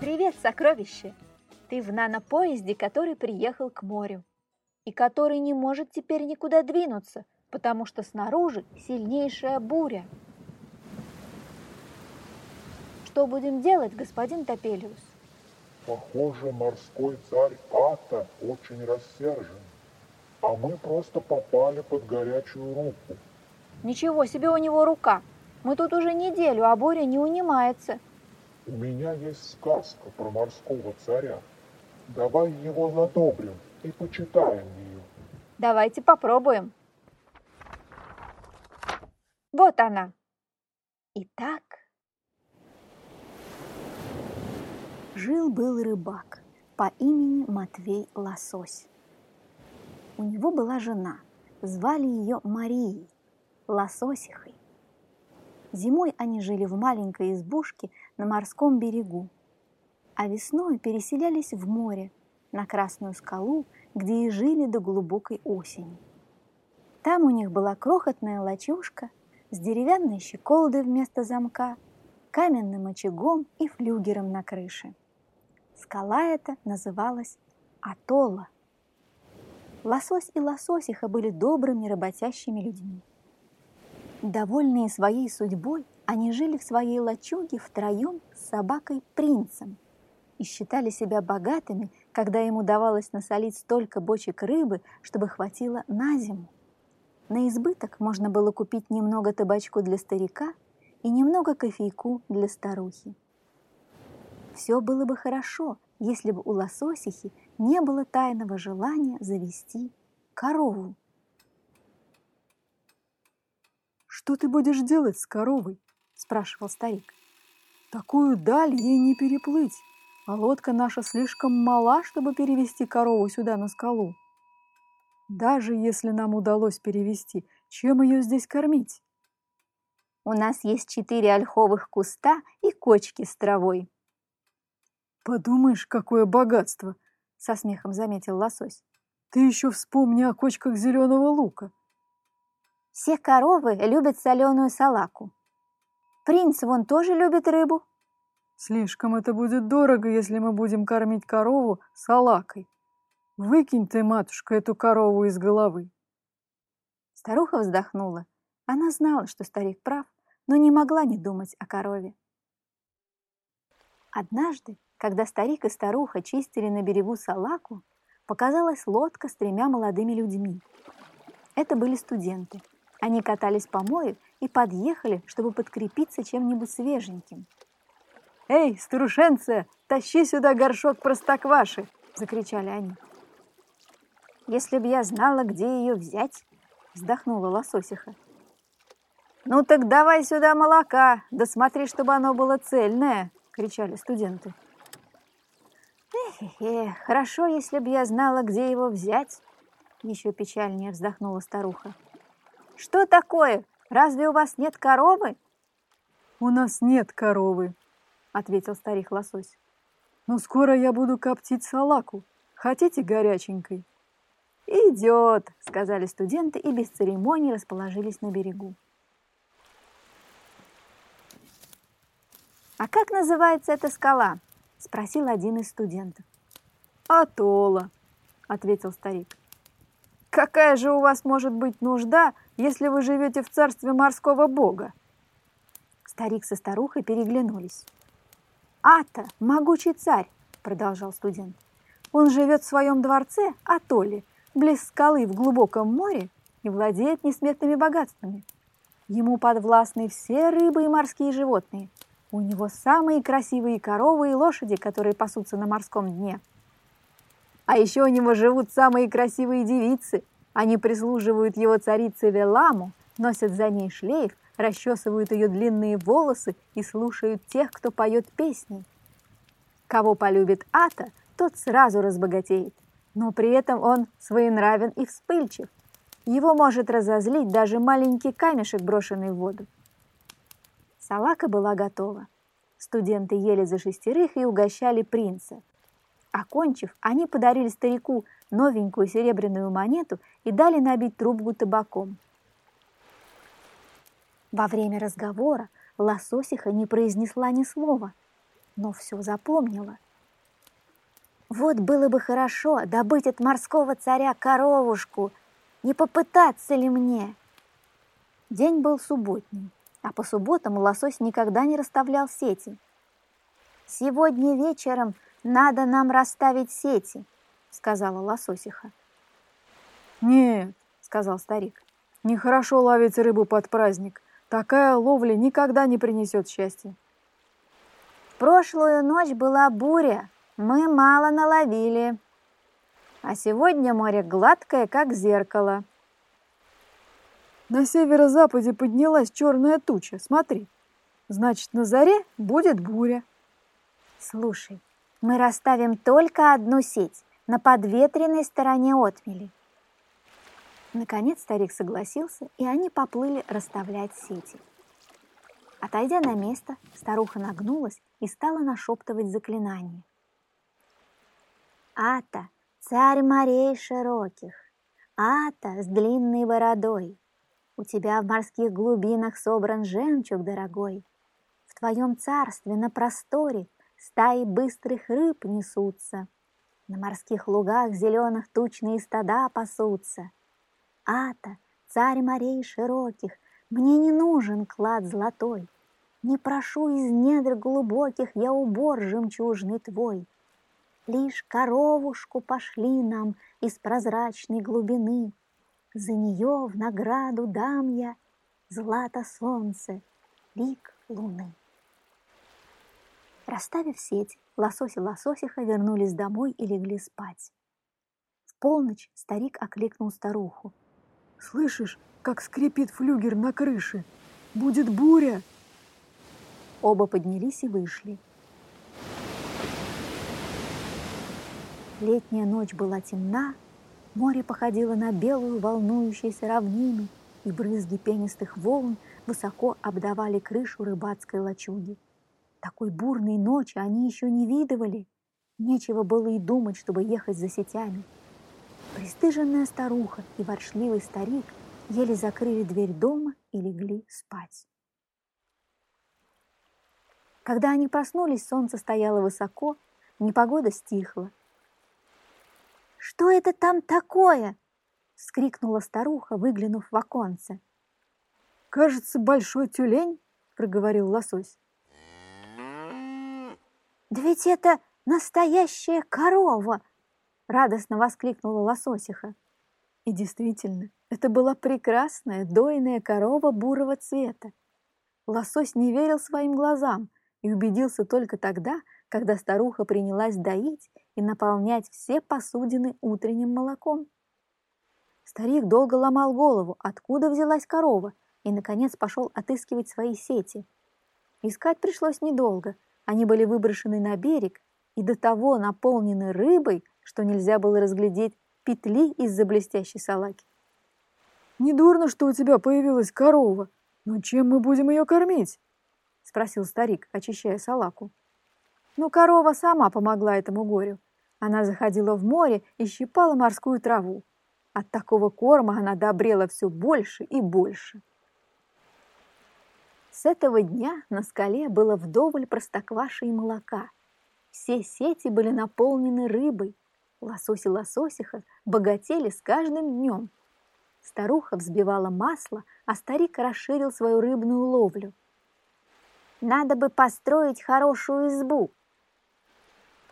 Привет, сокровище! Ты в нано-поезде, который приехал к морю и который не может теперь никуда двинуться, потому что снаружи сильнейшая буря. Что будем делать, господин Топелиус? Похоже, морской царь Ата очень рассержен, а мы просто попали под горячую руку. Ничего себе у него рука! Мы тут уже неделю, а буря не унимается. У меня есть сказка про морского царя. Давай его задобрим и почитаем ее. Давайте попробуем. Вот она. Итак, жил-был рыбак по имени Матвей Лосось. У него была жена, звали ее Марией, Лососихой. Зимой они жили в маленькой избушке на морском берегу, а весной переселялись в море, на Красную скалу, где и жили до глубокой осени. Там у них была крохотная лачушка с деревянной щеколдой вместо замка, каменным очагом и флюгером на крыше. Скала эта называлась Атолла. Лосось и лососиха были добрыми работящими людьми. Довольные своей судьбой, они жили в своей лачуге втроем с собакой-принцем и считали себя богатыми, когда им удавалось насолить столько бочек рыбы, чтобы хватило на зиму. На избыток можно было купить немного табачку для старика и немного кофейку для старухи. Все было бы хорошо, если бы у лососихи не было тайного желания завести корову. «Что ты будешь делать с коровой?» – спрашивал старик. «Такую даль ей не переплыть, а лодка наша слишком мала, чтобы перевести корову сюда на скалу. Даже если нам удалось перевести, чем ее здесь кормить?» «У нас есть четыре ольховых куста и кочки с травой». «Подумаешь, какое богатство!» – со смехом заметил лосось. «Ты еще вспомни о кочках зеленого лука». Все коровы любят соленую салаку. Принц вон тоже любит рыбу. Слишком это будет дорого, если мы будем кормить корову салакой. Выкинь ты, матушка, эту корову из головы. Старуха вздохнула. Она знала, что старик прав, но не могла не думать о корове. Однажды, когда старик и старуха чистили на берегу салаку, показалась лодка с тремя молодыми людьми. Это были студенты – они катались по морю и подъехали, чтобы подкрепиться чем-нибудь свеженьким. «Эй, старушенция, тащи сюда горшок простокваши!» – закричали они. «Если б я знала, где ее взять!» – вздохнула лососиха. «Ну так давай сюда молока, да смотри, чтобы оно было цельное!» – кричали студенты. «Эх, хорошо, если б я знала, где его взять!» – еще печальнее вздохнула старуха. Что такое? Разве у вас нет коровы? У нас нет коровы, ответил старик лосось. Но скоро я буду коптить салаку. Хотите горяченькой? Идет, сказали студенты и без церемоний расположились на берегу. «А как называется эта скала?» – спросил один из студентов. «Атола», – ответил старик. «Какая же у вас может быть нужда если вы живете в царстве морского бога?» Старик со старухой переглянулись. «Ата, могучий царь!» – продолжал студент. «Он живет в своем дворце, Атоле, близ скалы в глубоком море и владеет несметными богатствами. Ему подвластны все рыбы и морские животные. У него самые красивые коровы и лошади, которые пасутся на морском дне. А еще у него живут самые красивые девицы – они прислуживают его царице Веламу, носят за ней шлейф, расчесывают ее длинные волосы и слушают тех, кто поет песни. Кого полюбит Ата, тот сразу разбогатеет, но при этом он своенравен и вспыльчив. Его может разозлить даже маленький камешек, брошенный в воду. Салака была готова. Студенты ели за шестерых и угощали принца. Окончив, они подарили старику новенькую серебряную монету и дали набить трубку табаком. Во время разговора лососиха не произнесла ни слова, но все запомнила. Вот было бы хорошо добыть от морского царя коровушку, не попытаться ли мне? День был субботний, а по субботам лосось никогда не расставлял сети. «Сегодня вечером надо нам расставить сети», — сказала лососиха. «Нет», — сказал старик, — «нехорошо ловить рыбу под праздник. Такая ловля никогда не принесет счастья». «В прошлую ночь была буря, мы мало наловили, а сегодня море гладкое, как зеркало». На северо-западе поднялась черная туча, смотри. Значит, на заре будет буря. Слушай, мы расставим только одну сеть на подветренной стороне отмели. Наконец старик согласился, и они поплыли расставлять сети. Отойдя на место, старуха нагнулась и стала нашептывать заклинание. «Ата, царь морей широких, Ата с длинной бородой, У тебя в морских глубинах собран жемчуг дорогой, В твоем царстве на просторе Стаи быстрых рыб несутся, На морских лугах зеленых тучные стада пасутся. Ата, царь морей широких, Мне не нужен клад золотой, Не прошу из недр глубоких Я убор жемчужный твой. Лишь коровушку пошли нам Из прозрачной глубины, За нее в награду дам я Злато солнце, лик луны. Расставив сеть, лосось и лососиха вернулись домой и легли спать. В полночь старик окликнул старуху. «Слышишь, как скрипит флюгер на крыше? Будет буря!» Оба поднялись и вышли. Летняя ночь была темна, море походило на белую волнующуюся равнину, и брызги пенистых волн высоко обдавали крышу рыбацкой лачуги. Такой бурной ночи они еще не видывали. Нечего было и думать, чтобы ехать за сетями. Престыженная старуха и воршливый старик еле закрыли дверь дома и легли спать. Когда они проснулись, солнце стояло высоко, непогода стихла. «Что это там такое?» — скрикнула старуха, выглянув в оконце. «Кажется, большой тюлень», — проговорил лосось. «Да ведь это настоящая корова!» — радостно воскликнула лососиха. И действительно, это была прекрасная дойная корова бурого цвета. Лосось не верил своим глазам и убедился только тогда, когда старуха принялась доить и наполнять все посудины утренним молоком. Старик долго ломал голову, откуда взялась корова, и, наконец, пошел отыскивать свои сети. Искать пришлось недолго. Они были выброшены на берег и до того наполнены рыбой, что нельзя было разглядеть петли из-за блестящей салаки. «Недурно, что у тебя появилась корова, но чем мы будем ее кормить?» — спросил старик, очищая салаку. Но корова сама помогла этому горю. Она заходила в море и щипала морскую траву. От такого корма она добрела все больше и больше. С этого дня на скале было вдоволь простокваши и молока. Все сети были наполнены рыбой. Лосось и лососиха богатели с каждым днем. Старуха взбивала масло, а старик расширил свою рыбную ловлю. «Надо бы построить хорошую избу!»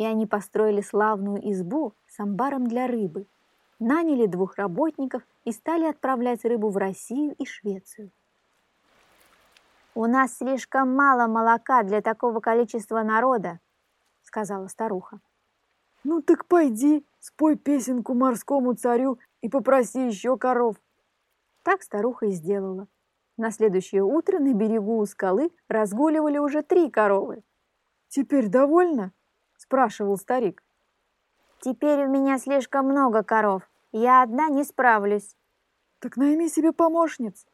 И они построили славную избу с амбаром для рыбы, наняли двух работников и стали отправлять рыбу в Россию и Швецию. «У нас слишком мало молока для такого количества народа», — сказала старуха. «Ну так пойди, спой песенку морскому царю и попроси еще коров». Так старуха и сделала. На следующее утро на берегу у скалы разгуливали уже три коровы. «Теперь довольна?» — спрашивал старик. «Теперь у меня слишком много коров. Я одна не справлюсь». «Так найми себе помощниц»,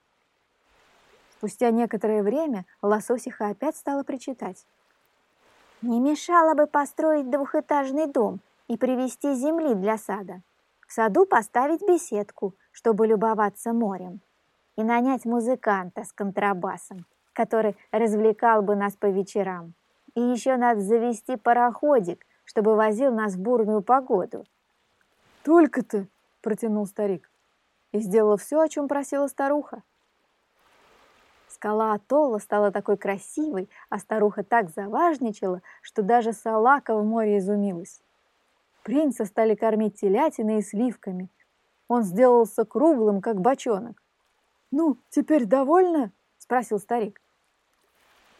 Спустя некоторое время лососиха опять стала причитать. «Не мешало бы построить двухэтажный дом и привезти земли для сада. В саду поставить беседку, чтобы любоваться морем. И нанять музыканта с контрабасом, который развлекал бы нас по вечерам. И еще надо завести пароходик, чтобы возил нас в бурную погоду. «Только-то!» – протянул старик и сделал все, о чем просила старуха. Скала Атолла стала такой красивой, а старуха так заважничала, что даже Салака в море изумилась. Принца стали кормить телятиной и сливками. Он сделался круглым, как бочонок. «Ну, теперь довольна?» – спросил старик.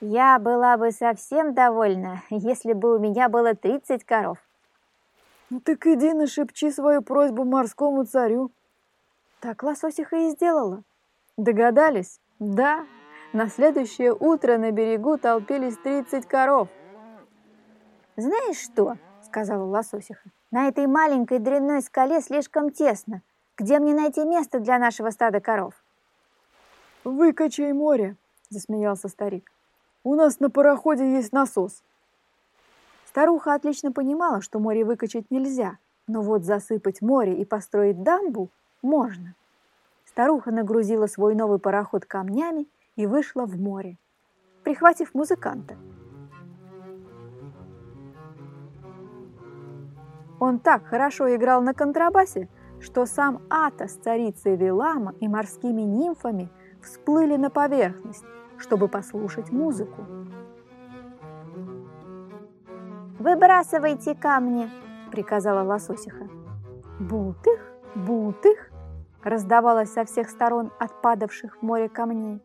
«Я была бы совсем довольна, если бы у меня было тридцать коров». «Ну так иди нашепчи свою просьбу морскому царю». Так лососиха и сделала. Догадались? Да, на следующее утро на берегу толпились тридцать коров. «Знаешь что?» — сказала лососиха. «На этой маленькой дрянной скале слишком тесно. Где мне найти место для нашего стада коров?» «Выкачай море!» — засмеялся старик. «У нас на пароходе есть насос». Старуха отлично понимала, что море выкачать нельзя, но вот засыпать море и построить дамбу можно. Старуха нагрузила свой новый пароход камнями и вышла в море, прихватив музыканта. Он так хорошо играл на контрабасе, что сам Ата с царицей Вилама и морскими нимфами всплыли на поверхность, чтобы послушать музыку. «Выбрасывайте камни!» – приказала лососиха. Бултых, бултых раздавалось со всех сторон от падавших в море камней.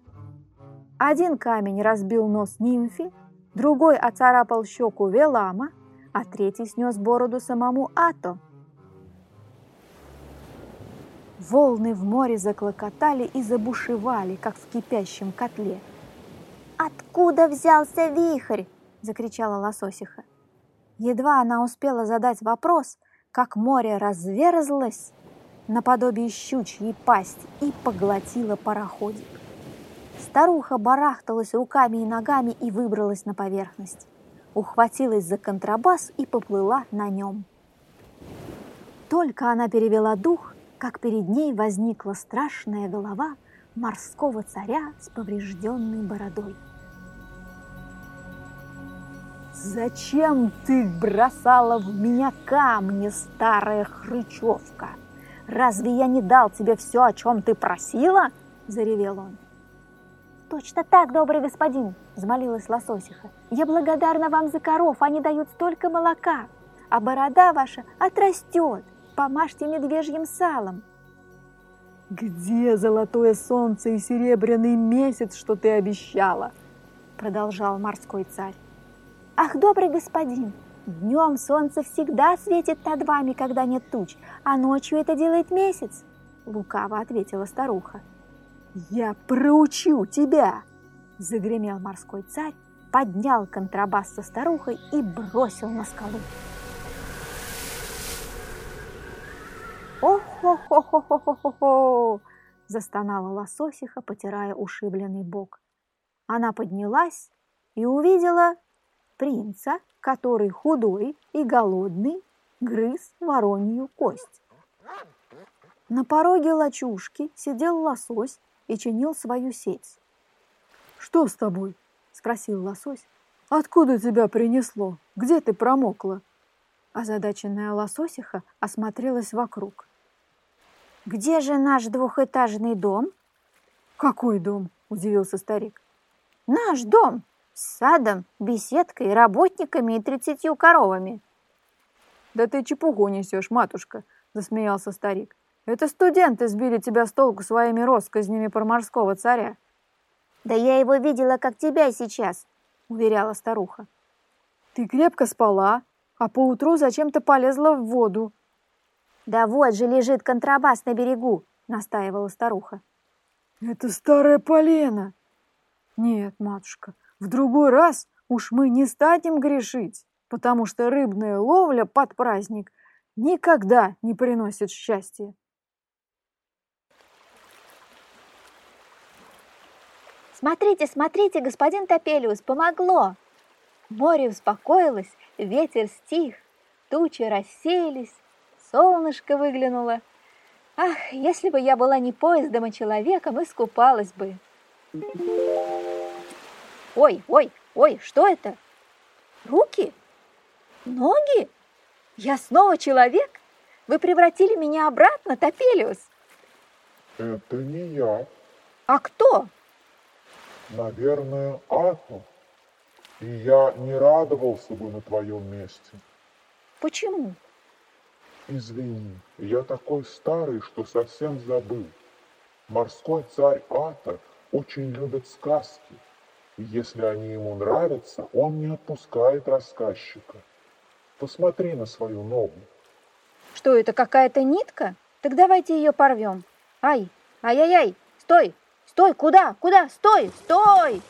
Один камень разбил нос нимфи, другой оцарапал щеку Велама, а третий снес бороду самому Ато. Волны в море заклокотали и забушевали, как в кипящем котле. «Откуда взялся вихрь?» – закричала лососиха. Едва она успела задать вопрос, как море разверзлось наподобие щучьей пасти и поглотило пароходик. Старуха барахталась руками и ногами и выбралась на поверхность. Ухватилась за контрабас и поплыла на нем. Только она перевела дух, как перед ней возникла страшная голова морского царя с поврежденной бородой. «Зачем ты бросала в меня камни, старая хрычевка? Разве я не дал тебе все, о чем ты просила?» – заревел он. «Точно так, добрый господин!» – взмолилась лососиха. «Я благодарна вам за коров, они дают столько молока, а борода ваша отрастет, помажьте медвежьим салом». «Где золотое солнце и серебряный месяц, что ты обещала?» – продолжал морской царь. «Ах, добрый господин, днем солнце всегда светит над вами, когда нет туч, а ночью это делает месяц», – лукаво ответила старуха. «Я проучу тебя!» – загремел морской царь, поднял контрабас со старухой и бросил на скалу. «Ох-хо-хо-хо-хо-хо-хо!» – застонала лососиха, потирая ушибленный бок. Она поднялась и увидела принца, который худой и голодный грыз воронью кость. На пороге лачушки сидел лосось и чинил свою сеть. «Что с тобой?» – спросил лосось. «Откуда тебя принесло? Где ты промокла?» Озадаченная лососиха осмотрелась вокруг. «Где же наш двухэтажный дом?» «Какой дом?» – удивился старик. «Наш дом! С садом, беседкой, работниками и тридцатью коровами!» «Да ты чепуху несешь, матушка!» – засмеялся старик. Это студенты сбили тебя с толку своими россказнями про морского царя. Да я его видела, как тебя сейчас, уверяла старуха. Ты крепко спала, а поутру зачем-то полезла в воду. Да вот же лежит контрабас на берегу, настаивала старуха. Это старая полена. Нет, матушка, в другой раз уж мы не станем грешить, потому что рыбная ловля под праздник никогда не приносит счастья. «Смотрите, смотрите, господин Топелиус, помогло!» Море успокоилось, ветер стих. тучи рассеялись, солнышко выглянуло. Ах, если бы я была не поездом, а человеком, искупалась бы. Ой, ой, ой, что это? Руки? Ноги? Я снова человек? Вы превратили меня обратно, Топелиус? Это не я. А кто? Наверное, Ату. И я не радовался бы на твоем месте. Почему? Извини, я такой старый, что совсем забыл. Морской царь Ата очень любит сказки. И если они ему нравятся, он не отпускает рассказчика. Посмотри на свою ногу. Что это, какая-то нитка? Так давайте ее порвем. Ай, ай-яй-яй, стой, стой, куда, куда, стой, стой!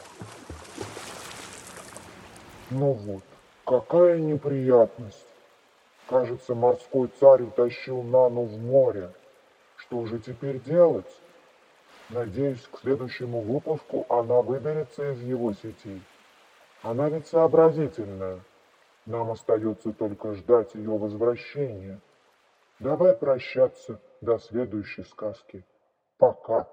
Ну вот, какая неприятность. Кажется, морской царь утащил Нану в море. Что же теперь делать? Надеюсь, к следующему выпуску она выберется из его сетей. Она ведь сообразительная. Нам остается только ждать ее возвращения. Давай прощаться до следующей сказки. Пока.